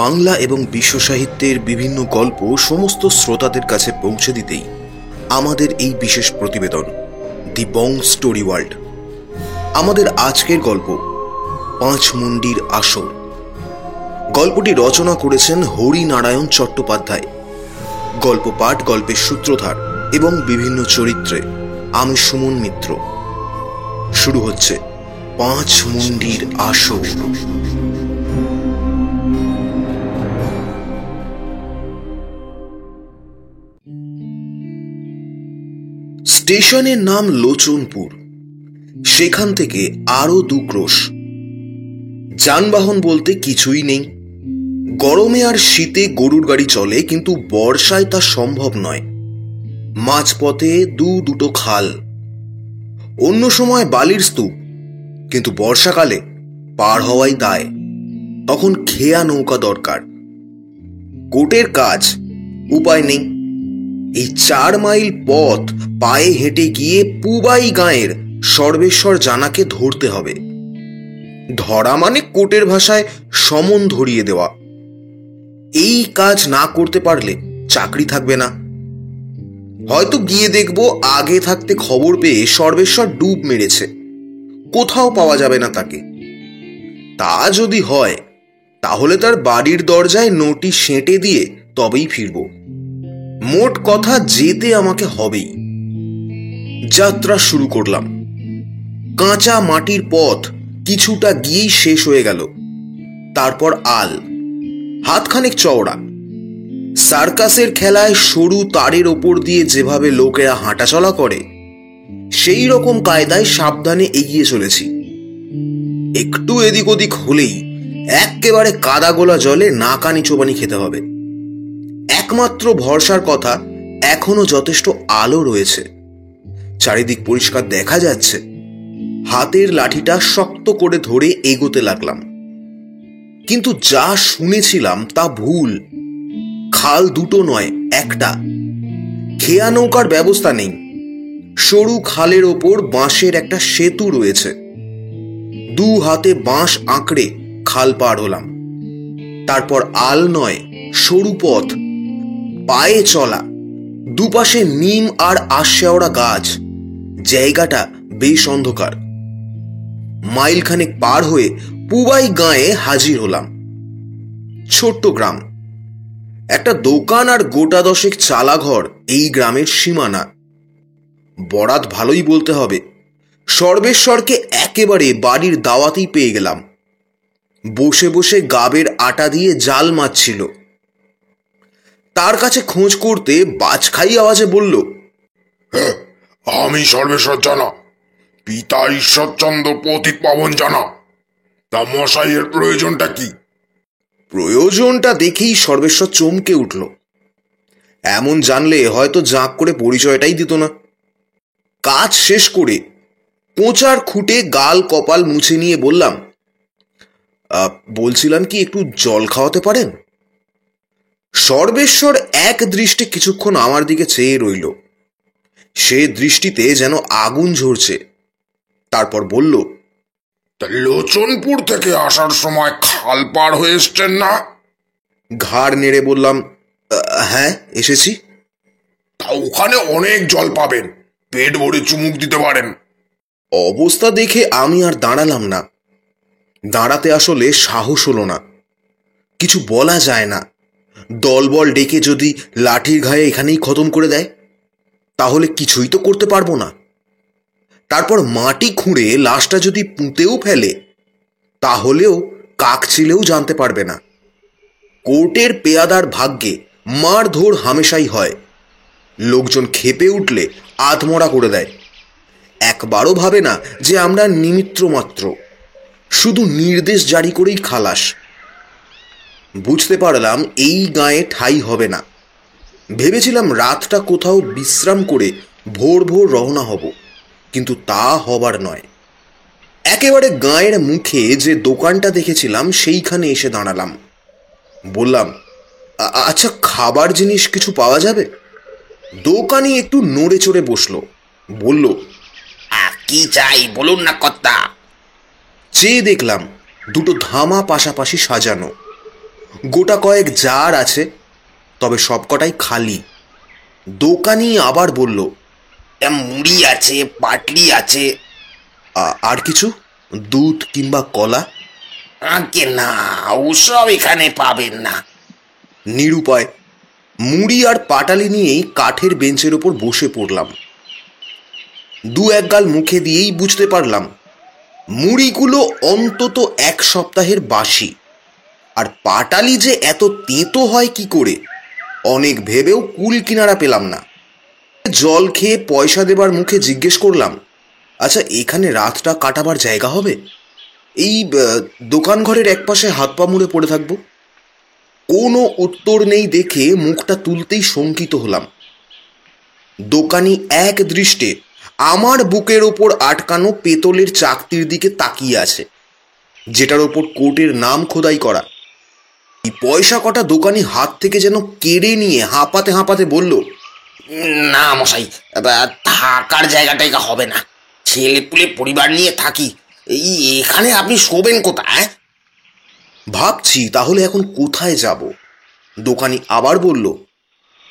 বাংলা এবং বিশ্ব সাহিত্যের বিভিন্ন গল্প সমস্ত শ্রোতাদের কাছে পৌঁছে দিতেই আমাদের এই বিশেষ প্রতিবেদন দি বং স্টোরি ওয়ার্ল্ড আমাদের আজকের গল্প, পাঁচ মুন্ডির আসর। গল্পটি রচনা করেছেন হরিনারায়ণ চট্টোপাধ্যায়। গল্প পাঠ, গল্পের সূত্রধার এবং বিভিন্ন চরিত্রে আমি সুমন মিত্র। শুরু হচ্ছে পাঁচ মুন্ডির আসর। স্টেশনের নাম লোচনপুর। সেখান থেকে আরও দু ক্রোশ। যানবাহন বলতে কিছুই নেই। গরমে আর শীতে গরুর গাড়ি চলে, কিন্তু বর্ষায় তা সম্ভব নয়। মাঝপথে দু দুটো খাল। অন্য সময় বালির স্তূপ, কিন্তু বর্ষাকালে পার হওয়াই দায়। তখন খেয়া নৌকা দরকার। কোটের কাজ উপায় নেই। এই চার মাইল পথ পায়ে হেঁটে গিয়ে পুবাই গাঁয়ের সর্বেশ্বর জানাকে ধরতে হবে। ধরা মানে কোটের ভাষায় সমন ধরিয়ে দেওয়া। এই কাজ না করতে পারলে চাকরি থাকবে না। হয়তো গিয়ে দেখব আগে থাকতে খবর পেয়ে সর্বেশ্বর ডুব মেরেছে। কোথাও পাওয়া যাবে না তাকে। তা যদি হয়, তাহলে তার বাড়ির দরজায় নোটি সেঁটে দিয়ে তবেই ফিরব। মোট কথা যেতে আমাকে হবেই। যাত্রা শুরু করলাম। কাঁচা মাটির পথ কিছুটা গিয়েই শেষ হয়ে গেল। তারপর আল, হাতখানেক চওড়া। সার্কাসের খেলায় সরু তারের ওপর দিয়ে যেভাবে লোকেরা হাঁটাচলা করে, সেই রকম কায়দায় সাবধানে এগিয়ে চলেছি। একটু এদিক ওদিক হলেই একেবারে কাদা গোলা জলে নাকানি চোবানি খেতে হবে। একমাত্র ভরসার কথা এখনও যথেষ্ট আলো রয়েছে। চারিদিক পরিষ্কার দেখা যাচ্ছে। হাতের লাঠিটা শক্ত করে ধরে এগোতে লাগলাম। কিন্তু যা শুনেছিলাম তা ভুল। খাল দুটো নয়, একটা। খেয়া নৌকার ব্যবস্থা নেই। সরু খালের ওপর বাঁশের একটা সেতু রয়েছে। দু হাতে বাঁশ আঁকড়ে খাল পার হলাম। তারপর আল নয়, সরু পথ। পায়ে চলা, দুপাশে নিম আর আশেওড়া গাছ, জায়গাটা বেশ অন্ধকার। মাইলখানেক পার হয়ে পুবাই গাঁয়ে হাজির হলাম। ছোট্ট গ্রাম। একটা দোকান আর গোটা দশেক চালাঘর এই গ্রামের সীমানা। বরাত ভালোই বলতে হবে। সর্বেশ্বরকে একেবারে বাড়ির দাওয়াতেই পেয়ে গেলাম। বসে বসে গাবের আটা দিয়ে জাল মারছিল। তার কাছে খোঁজ করতে বাজখাই আওয়াজে বলল আমি সর্বেশ্বর জানা পিতা ঈশ্বরচন্দ্র পতিত পাবন জানা। তা মশাইয়ের প্রয়োজনটা কি? প্রয়োজনটা দেখেই সর্বেশ্বর চমকে উঠল। এমন জানলে হয়তো জাঁক করে পরিচয়টাই দিত না। কাজ শেষ করে কোঁচার খুঁটে গাল কপাল মুছে নিয়ে বললাম বলছিলাম কি একটু জল খাওয়াতে পারেন? সর্বেশ্বর এক দৃষ্টি কিছুক্ষণ আমার দিকে চেয়ে রইল। সে দৃষ্টিতে যেন আগুন ঝরছে। তারপর বলল লোচনপুর থেকে আসার সময় খাল পার হয়ে এসছেন না? ঘাড় নেড়ে বললাম হ্যাঁ এসেছি। তা ওখানে অনেক জল পাবেন পেট ভরে চুমুক দিতে পারেন। অবস্থা দেখে আমি আর দাঁড়ালাম না। দাঁড়াতে আসলে সাহস হলো না। কিছু বলা যায় না। দলবল ডেকে যদি লাঠির ঘায়ে এখানেই খতম করে দেয়, তাহলে কিছুই তো করতে পারব না। তারপর মাটি খুঁড়ে লাশটা যদি পুঁতেও ফেলে, তাহলেও কাক ছিলেও জানতে পারবে না। কোর্টের পেয়াদার ভাগ্যে মারধর হামেশাই হয়। লোকজন খেপে উঠলে আধমরা করে দেয়। একবারও ভাবে না যে আমরা নিমিত্র মাত্র শুধু নির্দেশ জারি করেই খালাস। বুঝতে পারলাম এই গায়ে ঠাই হবে না। ভেবেছিলাম রাতটা কোথাও বিশ্রাম করে ভোর ভোর রওনা হব কিন্তু তা হবার নয়। একেবারে গায়ের মুখে যে দোকানটা দেখেছিলাম সেইখানে এসে দাঁড়ালাম। বললাম আচ্ছা খাবার জিনিস কিছু পাওয়া যাবে? দোকানি একটু নড়ে চড়ে বসল। বলল কি চাই বলুন না কর্তা? চেয়ে দেখলাম দুটো ধামা পাশাপাশি সাজানো। গোটা কয়েক জার আছে তবে সবকটাই খালি। দোকানি আবার বলল মুড়ি আছে পাটলি আছে। আর কিছু? দুধ কিংবা কলা? আগে না ওসব এখানে পাবেন না। নিরুপায় মুড়ি আর পাটালি নিয়েই কাঠের বেঞ্চের ওপর বসে পড়লাম। দু এক গাল মুখে দিয়েই বুঝতে পারলাম মুড়িগুলো অন্তত এক সপ্তাহের বাসি। আর পাটালি যে এত তেঁতো হয় কি করে? অনেক ভেবেও কুল কিনারা পেলাম না। জল খেয়ে পয়সা দেবার মুখে জিজ্ঞেস করলাম আচ্ছা এখানে রাতটা কাটাবার জায়গা হবে? এই দোকান ঘরের একপাশে হাত পা মুড়ে পড়ে থাকব? কোনো উত্তর নেই দেখে মুখটা তুলতেই শঙ্কিত হলাম। দোকানি এক দৃষ্টে আমার বুকের ওপর আটকানো পেতলের চাকতির দিকে তাকিয়ে আছে, যেটার ওপর কোর্টের নাম খোদাই করা। পয়সা কটা দোকানি হাত থেকে যেন কেড়ে নিয়ে হাঁপাতে হাঁপাতে বলল, না মশাই থাকার জায়গাটাই হবে না। ছেলে পুলে পরিবার নিয়ে থাকি। এই এখানে আপনি শোবেন কোথায় ভাবছি তাহলে এখন কোথায় যাব? দোকানি আবার বলল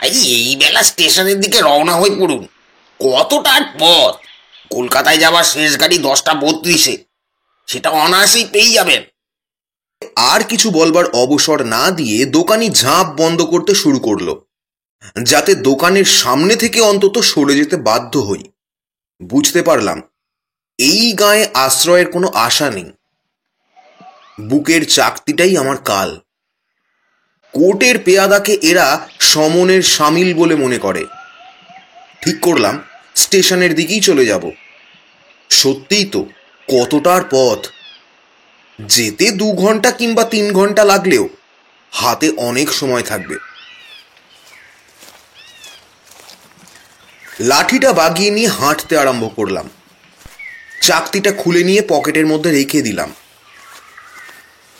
এই বেলা স্টেশনের দিকে রওনা হয়ে পড়ুন। কতটার পথ? কলকাতায় যাওয়ার শেষ গাড়ি দশটা বত্রিশে। সেটা অনায়াসেই পেয়ে যাবেন। আর কিছু বলবার অবসর না দিয়ে দোকানি ঝাঁপ বন্ধ করতে শুরু করল, যাতে দোকানের সামনে থেকে অন্তত সরে যেতে বাধ্য হই। বুঝতে পারলাম, এই গায়ে আশ্রয়ের কোনো আশা নেই। বুকের চাকতিটাই আমার কাল। কোর্টের পেয়াদাকে এরা সমনের সামিল বলে মনে করে। ঠিক করলাম, স্টেশনের দিকেই চলে যাব। সত্যিই তো, কতটার পথ? যেতে দু ঘণ্টা কিংবা তিন ঘণ্টা লাগলেও হাতে অনেক সময় থাকবে। লাঠিটা বাগিয়ে নিয়ে হাঁটতে আরম্ভ করলাম। চাকতিটা খুলে নিয়ে পকেটের মধ্যে রেখে দিলাম।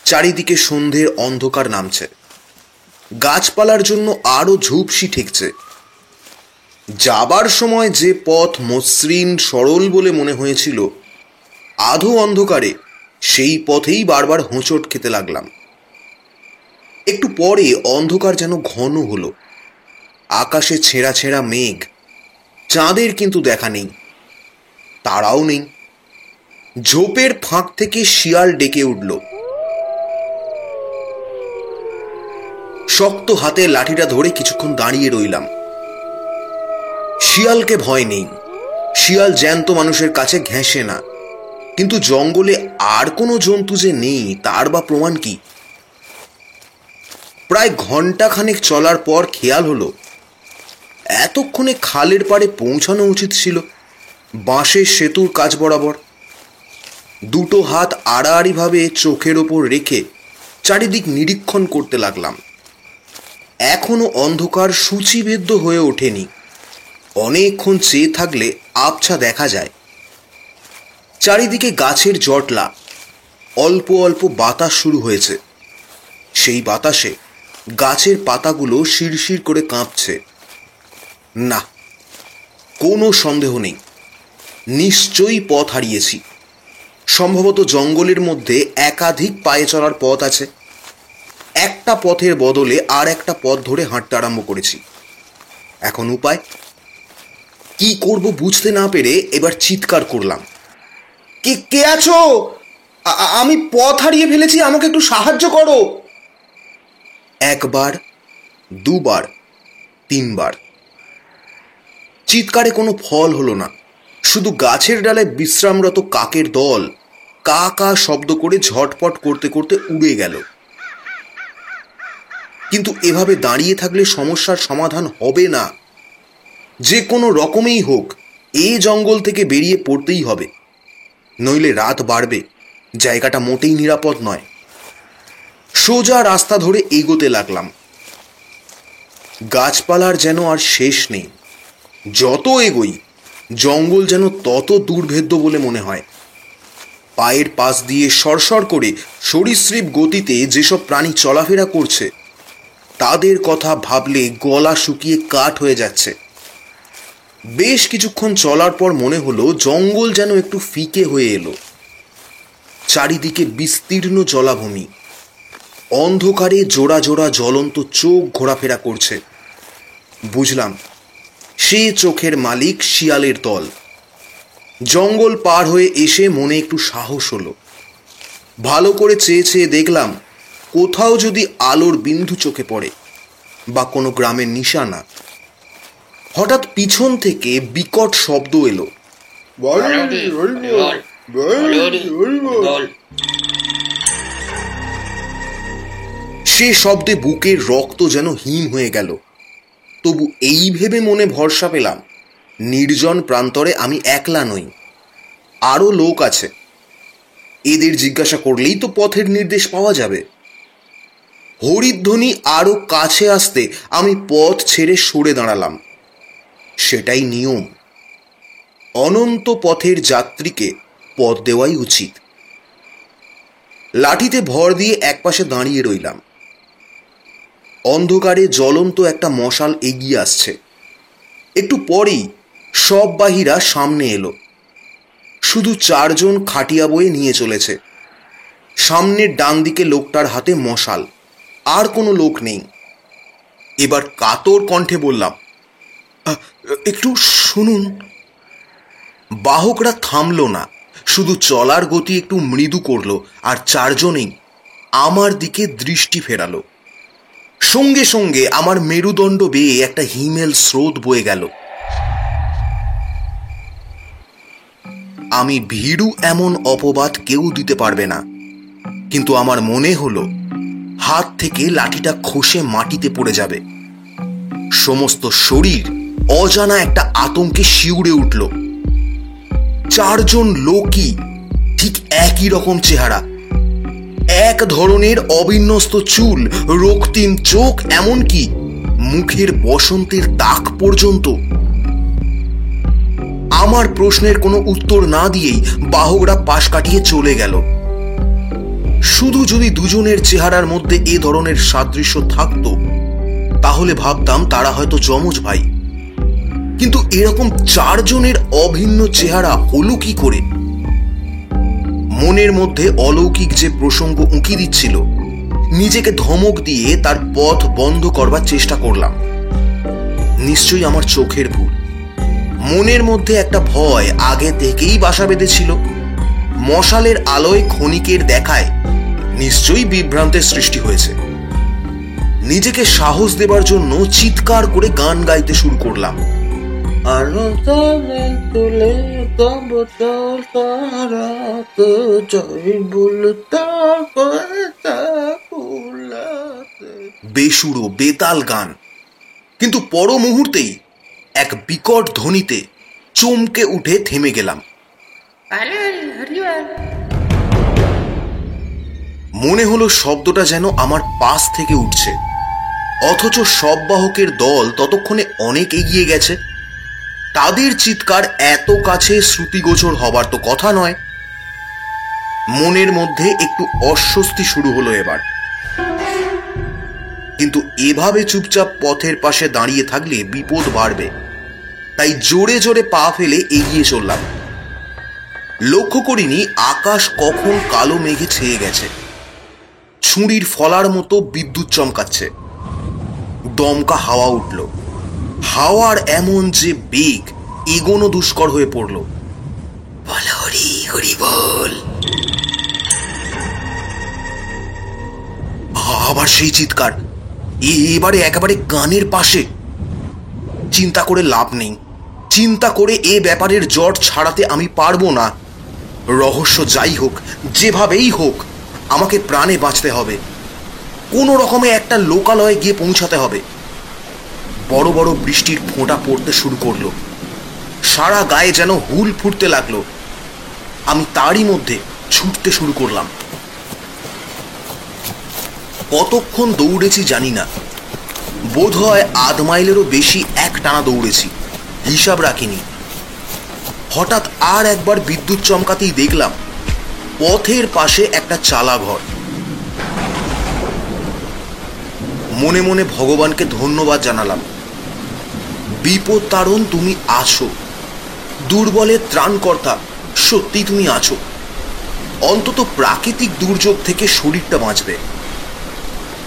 চারিদিকে সন্ধ্যের অন্ধকার নামছে। গাছপালার জন্য আরও ঝুপসি ঠেকছে। যাবার সময় যে পথ মসৃণ সরল বলে মনে হয়েছিল, আধো অন্ধকারে সেই পথেই বারবার হোঁচট খেতে লাগলাম। একটু পরে অন্ধকার যেন ঘন হলো। আকাশে ছেঁড়া ছেঁড়া মেঘ। চাঁদের কিন্তু দেখা নেই। তারাও নেই। ঝোপের ফাঁক থেকে শিয়াল ডেকে উঠল। শক্ত হাতে লাঠিটা ধরে কিছুক্ষণ দাঁড়িয়ে রইলাম। শিয়ালকে ভয় নেই। শিয়াল জ্যান্ত মানুষের কাছে ঘেঁষে না। কিন্তু জঙ্গলে আর কোনো জন্তু যে নেই, তার বা প্রমাণ কি? প্রায় ঘণ্টা খানেক চলার পর খেয়াল হলো, এতক্ষণে খালের পাড়ে পৌঁছানো উচিত ছিল, বাঁশের সেতুর কাজ বরাবর। দুটো হাত আড়াআড়িভাবে চোখের ওপর রেখে চারিদিক নিরীক্ষণ করতে লাগলাম। এখনও অন্ধকার সূচিবেদ্য হয়ে ওঠেনি। অনেকক্ষণ চেয়ে থাকলে আবছা দেখা যায়। চারিদিকে গাছের জটলা। অল্প অল্প বাতাস শুরু হয়েছে। সেই বাতাসে গাছের পাতাগুলো শিরশির করে কাঁপছে। না, কোনো সন্দেহ নেই। নিশ্চয়ই পথ হারিয়েছি। সম্ভবত জঙ্গলের মধ্যে একাধিক পায়ে চলার পথ আছে। একটা পথের বদলে আর একটা পথ ধরে হাঁটতে আরম্ভ করেছি। এখন উপায়? কি করব বুঝতে না পেরে এবার চিৎকার করলাম। কে কে আছো? আমি পথ হারিয়ে ফেলেছি, আমাকে একটু সাহায্য করো। একবার, দুবার, তিনবার। চিৎকারে কোনো ফল হলো না। শুধু গাছের ডালে বিশ্রামরত কাকের দল, কা কা শব্দ করে ঝটপট করতে করতে উড়ে গেল। কিন্তু এভাবে দাঁড়িয়ে থাকলে সমস্যার সমাধান হবে না। যে কোনো রকমেই হোক, এ জঙ্গল থেকে বেরিয়ে পড়তেই হবে। নইলে রাত বাড়বে। জায়গাটা মোটেই নিরাপদ নয়। সোজা রাস্তা ধরে এগোতে লাগলাম। গাছপালার যেন আর শেষ নেই। যত এগোই, জঙ্গল যেন তত দুর্ভেদ্য বলে মনে হয়। পায়ের পাশ দিয়ে সরসর করে সরীসৃপ গতিতে যেসব প্রাণী চলাফেরা করছে, তাদের কথা ভাবলে গলা শুকিয়ে কাঠ হয়ে যাচ্ছে। বেশ কিছুক্ষণ চলার পর মনে হলো জঙ্গল যেন একটু ফিকে হয়ে এলো। চারিদিকে বিস্তীর্ণ জলাভূমি। অন্ধকারে জোড়া জোড়া জ্বলন্ত চোখ ঘোরাফেরা করছে। বুঝলাম, সে চোখের মালিক শিয়ালের দল। জঙ্গল পার হয়ে এসে মনে একটু সাহস হলো। ভালো করে চেয়ে চেয়ে দেখলাম, কোথাও যদি আলোর বিন্দু চোখে পড়ে বা কোনো গ্রামের নিশানা। হঠাৎ পিছন থেকে বিকট শব্দ এলো। সে শব্দে বুকের রক্ত যেন হিম হয়ে গেল। তবু এই ভেবে মনে ভরসা পেলাম নির্জন প্রান্তরে আমি একলা নই আরও লোক আছে। এদের জিজ্ঞাসা করলেই তো পথের নির্দেশ পাওয়া যাবে। হরিধ্বনি আরও কাছে আসতে আমি পথ ছেড়ে সরে দাঁড়ালাম। সেটাই নিয়ম। অনন্ত পথের যাত্রীকে পথ দেওয়াই উচিত। লাঠিতে ভর দিয়ে একপাশে দাঁড়িয়ে রইলাম। অন্ধকারে জ্বলন্ত একটা মশাল এগিয়ে আসছে। একটু পরেই সব বাহিরা সামনে এলো। শুধু চারজন খাটিয়া বয়ে নিয়ে চলেছে। সামনের ডান দিকে লোকটার হাতে মশাল। আর কোনো লোক নেই। এবার কাতর কণ্ঠে বললাম "আ, একটু শুনুন। বাহকরা থামলো না। শুধু চলার গতি একটু মৃদু করল আর চারজনেই আমার দিকে দৃষ্টি ফেরালো। সঙ্গে সঙ্গে আমার মেরুদণ্ড বেয়ে একটা হিমেল স্রোত বয়ে গেল। আমি ভীরু এমন অপবাদ কেউ দিতে পারবে না। কিন্তু আমার মনে হলো, হাত থেকে লাঠিটা খসে মাটিতে পড়ে যাবে। সমস্ত শরীর অজানা একটা আতঙ্কে শিউরে উঠল। চারজন লোকই ঠিক একই রকম চেহারা। এক ধরনের অবিন্যস্ত চুল, রক্তিম চোখ, এমনকি মুখের বসন্তের দাগ পর্যন্ত। আমার প্রশ্নের কোনো উত্তর না দিয়েই বাহকরা পাশ কাটিয়ে চলে গেল। শুধু যদি দুজনের চেহারার মধ্যে এ ধরনের সাদৃশ্য থাকত, তাহলে ভাবতাম তারা হয়তো যমজ ভাই। কিন্তু এরকম চারজনের অভিন্ন চেহারা হলো কি করে? মনের মধ্যে অলৌকিক যে প্রসঙ্গ উঁকি দিচ্ছিল, নিজেকে ধমক দিয়ে তার পথ বন্ধ করবার চেষ্টা করলাম। নিশ্চয়ই আমার চোখের ভুল। মনের মধ্যে একটা ভয় আগে থেকেই বাসা বেঁধেছিল। মশালের আলোয় ক্ষণিকের দেখায় নিশ্চয়ই বিভ্রান্তের সৃষ্টি হয়েছে। নিজেকে সাহস দেবার জন্য চিৎকার করে গান গাইতে শুরু করলাম। আলো তলে তব তারাতে। জয় বলতা কথা কুলাতে বেসুরো বেতাল গান। কিন্তু পর মুহূর্তেই এক বিকট ধ্বনিতে চমকে উঠে থেমে গেলাম। মনে হলো শব্দটা যেন আমার পাশ থেকে উঠছে। অথচ সব বাহকের দল ততক্ষণে অনেক এগিয়ে গেছে। তাদের চিৎকার এত কাছে শ্রুতিগোচর হবার তো কথা নয়। মনের মধ্যে একটু অস্বস্তি শুরু হলো এবার। কিন্তু এভাবে চুপচাপ পথের পাশে দাঁড়িয়ে থাকলে বিপদ বাড়বে। তাই জোরে জোরে পা ফেলে এগিয়ে চললাম। লক্ষ্য করিনি আকাশ কখন কালো মেঘে ছেয়ে গেছে। ছুরির ফলার মতো বিদ্যুৎ চমকাচ্ছে। দমকা হাওয়া উঠল। হাওয়ার এমন যে বেগ এগোনো দুষ্কর হয়ে পড়ল। আবার সেই চিৎকার। এবারে একেবারে গানের পাশে। চিন্তা করে লাভ নেই। চিন্তা করে এ ব্যাপারের জট ছাড়াতে আমি পারব না। রহস্য যাই হোক, যেভাবেই হোক, আমাকে প্রাণে বাঁচতে হবে। কোনো রকমে একটা লোকালয়ে গিয়ে পৌঁছাতে হবে। বড় বড় বৃষ্টির ফোঁটা পড়তে শুরু করল। সারা গায়ে যেন হুল ফুটতে লাগল। আমি তারই মধ্যে ছুটতে শুরু করলাম। কতক্ষণ দৌড়েছি জানি না। বোধ হয় আধ মাইলেরও বেশি এক টানা দৌড়েছি। হিসাব রাখিনি। হঠাৎ আর একবার বিদ্যুৎ চমকাতেই দেখলাম, পথের পাশে একটা চালা ঘর মনে মনে ভগবানকে ধন্যবাদ জানালাম। বিপদ তারণ তুমি আছো। দুর্বলের ত্রাণকর্তা সত্যি তুমি আছো। অন্তত প্রাকৃতিক দুর্যোগ থেকে শরীরটা বাঁচবে।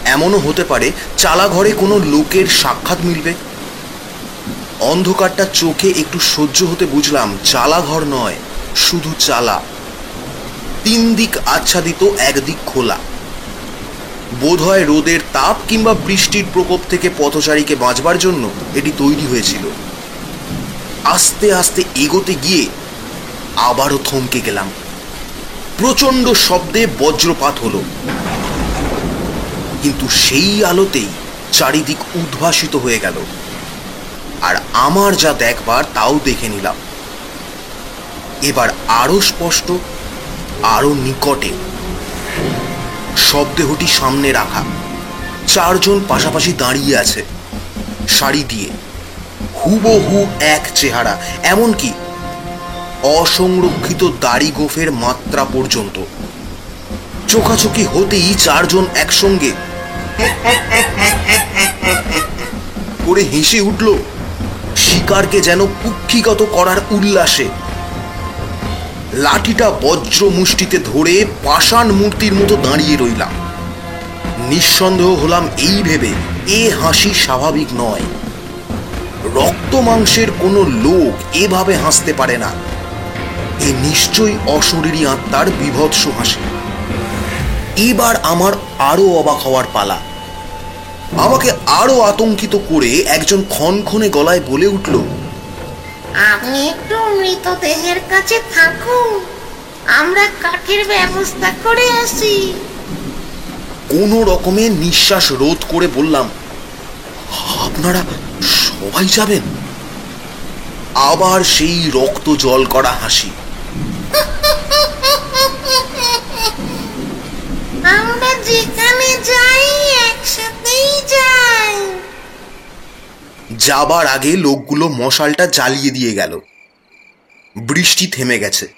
এমনও হতে পারে চালা ঘরে কোনো লোকের সাক্ষাৎ মিলবে। অন্ধকারটা চোখে একটু সহ্য হতে বুঝলাম চালা ঘর নয়, শুধু চালা। তিন দিক আচ্ছাদিত, একদিক খোলা। বোধহয় রোদের তাপ কিংবা বৃষ্টির প্রকোপ থেকে পথচারীকে বাঁচবার জন্য এটি তৈরি হয়েছিল। আস্তে আস্তে এগোতে গিয়ে আবারও থমকে গেলাম। প্রচণ্ড শব্দে বজ্রপাত হলো। কিন্তু সেই আলোতেই চারিদিক উদ্ভাসিত হয়ে গেল। আর আমার যা দেখবার তাও দেখে নিলাম। এবার আরও স্পষ্ট আরও নিকটে শবদেহটি সামনে রাখা। চারজন পাশাপাশি দাঁড়িয়ে আছে। শাড়ি দিয়ে। হুবহু এক চেহারা, এমনকি অসংরক্ষিত দাড়ি গোফের মাত্রা পর্যন্ত। চোখাচোখি হতেই চারজন একসঙ্গে করে হেসে উঠল, শিকারকে যেন কুক্ষিগত করার উল্লাসে। লাঠিটা বজ্র মুষ্টিতে ধরে পাষাণ মূর্তির মতো দাঁড়িয়ে রইলাম। নিঃসন্দেহ হলাম এই ভেবে এ হাসি স্বাভাবিক নয়। রক্ত মাংসের কোনো লোক এভাবে হাসতে পারে না। এ নিশ্চয়ই অশরীরী আত্মার বিভৎস হাসি। এবার আমার আরও অবাক হওয়ার পালা। আমাকে আরও আতঙ্কিত করে একজন ক্ষণক্ষণে গলায় বলে উঠল আপনি একটু মৃতদেহের কাছে থাকুন। আমরা কাঠের ব্যবস্থা করে আসি। কোনো রকমে নিঃশ্বাস রোধ করে বললাম আপনারা সবাই যাবেন? আবার সেই রক্ত জল করা হাসি। আমরা যেখানে যাই একসাথেই যাই। যাবার আগে লোকগুলো মশালটা জ্বালিয়ে দিয়ে গেল। বৃষ্টি থেমে গেছে।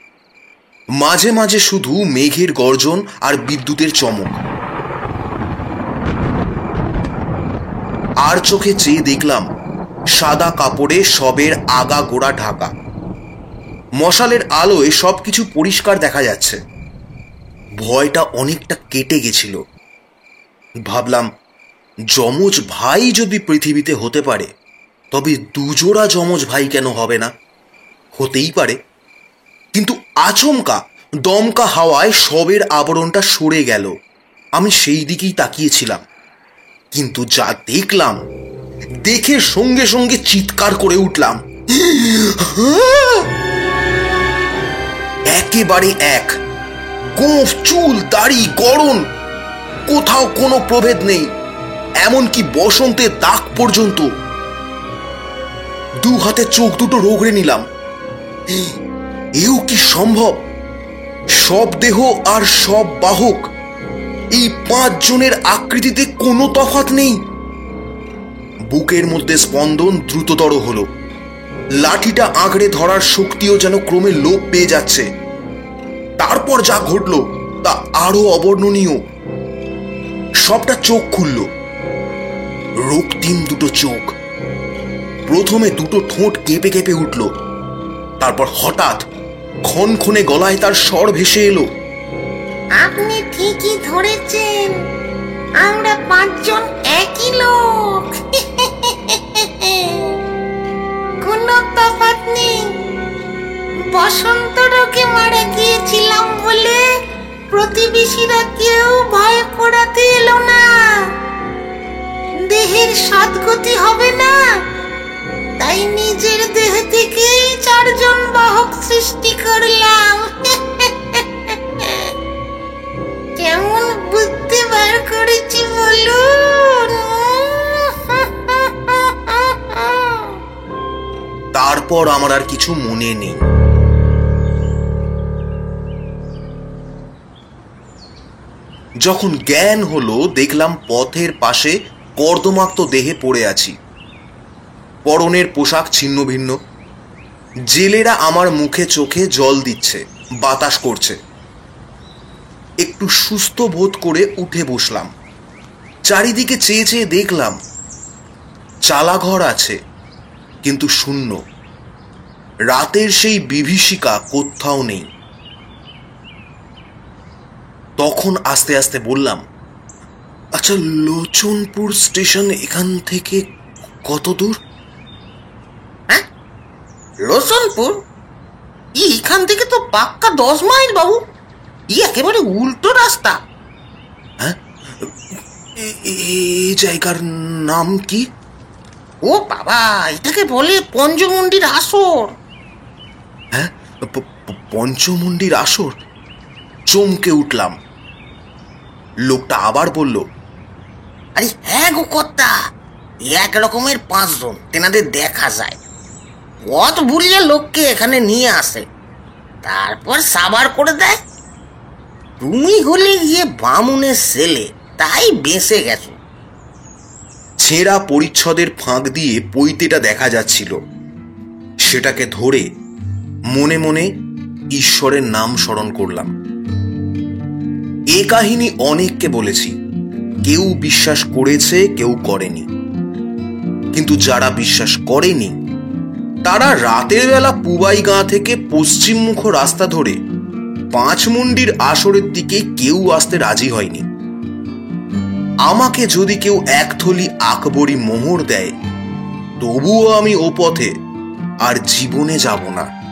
মাঝে মাঝে শুধু মেঘের গর্জন আর বিদ্যুতের চমক। আর চোখে চেয়ে দেখলাম সাদা কাপড়ে সবের আগা গোড়া ঢাকা। মশালের আলোয় সবকিছু পরিষ্কার দেখা যাচ্ছে। ভয়টা অনেকটা কেটে গেছিল। ভাবলাম, যমজ ভাই যদি পৃথিবীতে হতে পারে তবে দুজোড়া যমজ ভাই কেন হবে না? হতেই পারে। কিন্তু আচমকা, দমকা হাওয়ায় সবের আবরণটা সরে গেল। আমি সেই দিকেই তাকিয়েছিলাম। কিন্তু যা দেখলাম, দেখে সঙ্গে সঙ্গে চিৎকার করে উঠলাম। একেবারে এক। গোঁফ, চুল, দাড়ি গড়ন কোথাও কোনো প্রভেদ নেই। এমনকি বসন্তের দাগ পর্যন্ত দু হাতে চোখ দুটো রোগড়ে নিলাম। এও কি সম্ভব? সব দেহ আর সব বাহক, এই পাঁচ জনের আকৃতিতে কোনো তফাত নেই। বুকের মধ্যে স্পন্দন দ্রুততর হলো। লাঠিটা আঁকড়ে ধরার শক্তিও যেন ক্রমে লোপ পেয়ে যাচ্ছে। তারপর যা ঘটলো, তা আরও অবর্ণনীয়। সবটা চোখ খুলল। রক্তিম দুটো চোখ। প্রথমে দুটো ঠোঁট কেঁপে কেঁপে উঠল। তারপর হঠাৎ ক্ষণক্ষণে গলায় তার স্বর ভেসে এলো। আপনি ঠিকই ধরেছেন। আমরা পাঁচজন একই লোক। কোনো তফাৎ নেই। বসন্ত রোগে মারা গিয়েছিলাম বলে প্রতিবেশীরা কেউ ভয় করাতে এলো না। দেহের সদ্গতি হবে না। তাই নিজের দেহ থেকেই চারজন বাহক সৃষ্টি করলাম। কেমন বুদ্ধি বার করেছি বলুন। তারপর আমার আর কিছু মনে নেই। যখন জ্ঞান হলো, দেখলাম পথের পাশে কর্দমাক্ত দেহে পড়ে আছি। পরনের পোশাক ছিন্ন ভিন্ন। জেলেরা আমার মুখে চোখে জল দিচ্ছে, বাতাস করছে। একটু সুস্থ বোধ করে উঠে বসলাম। চারিদিকে চেয়ে চেয়ে দেখলাম, চালাঘর আছে, কিন্তু শূন্য। রাতের সেই বিভীষিকা কোথাও নেই। তখন আস্তে আস্তে বললাম আচ্ছা লোচনপুর স্টেশন এখান থেকে কত দূর? লোচনপুর এইখান থেকে তো পাক্কা দশ মাইল বাবু। ই একেবারে উল্টো রাস্তা। হ্যাঁ? এই জায়গার নাম কি? ও বাবা এটাকে বলে পঞ্চমন্ডির আসর। হ্যাঁ? প- প- আসর? চমকে উঠলাম। লোকটা আবার বলল আরে হ্যাঁ গো কর্তা এক রকমের পাঁচজন তেনাদের দেখা যায়। পথ ভুলিয়ে লোককে এখানে নিয়ে আসে। তারপর সাবার করে দেয়। তুমি হলে গিয়ে বামুনের ছেলে, তাই বেঁচে গেছো। ছেঁড়া পরিচ্ছদের ফাঁক দিয়ে পৈতেটা দেখা যাচ্ছিল। সেটাকে ধরে মনে মনে ঈশ্বরের নাম স্মরণ করলাম। এ কাহিনী অনেককে বলেছি। কেউ বিশ্বাস করেছে, কেউ করেনি। কিন্তু যারা বিশ্বাস করেনি তারা রাতের বেলা পুবাই গাঁ থেকে পশ্চিমমুখ রাস্তা ধরে পাঁচমুন্ডির আসরের দিকে কেউ আসতে রাজি হয়নি। আমাকে যদি কেউ এক থলি আকবরী মোহর দেয়, তবুও আমি ও পথে আর জীবনে যাব না।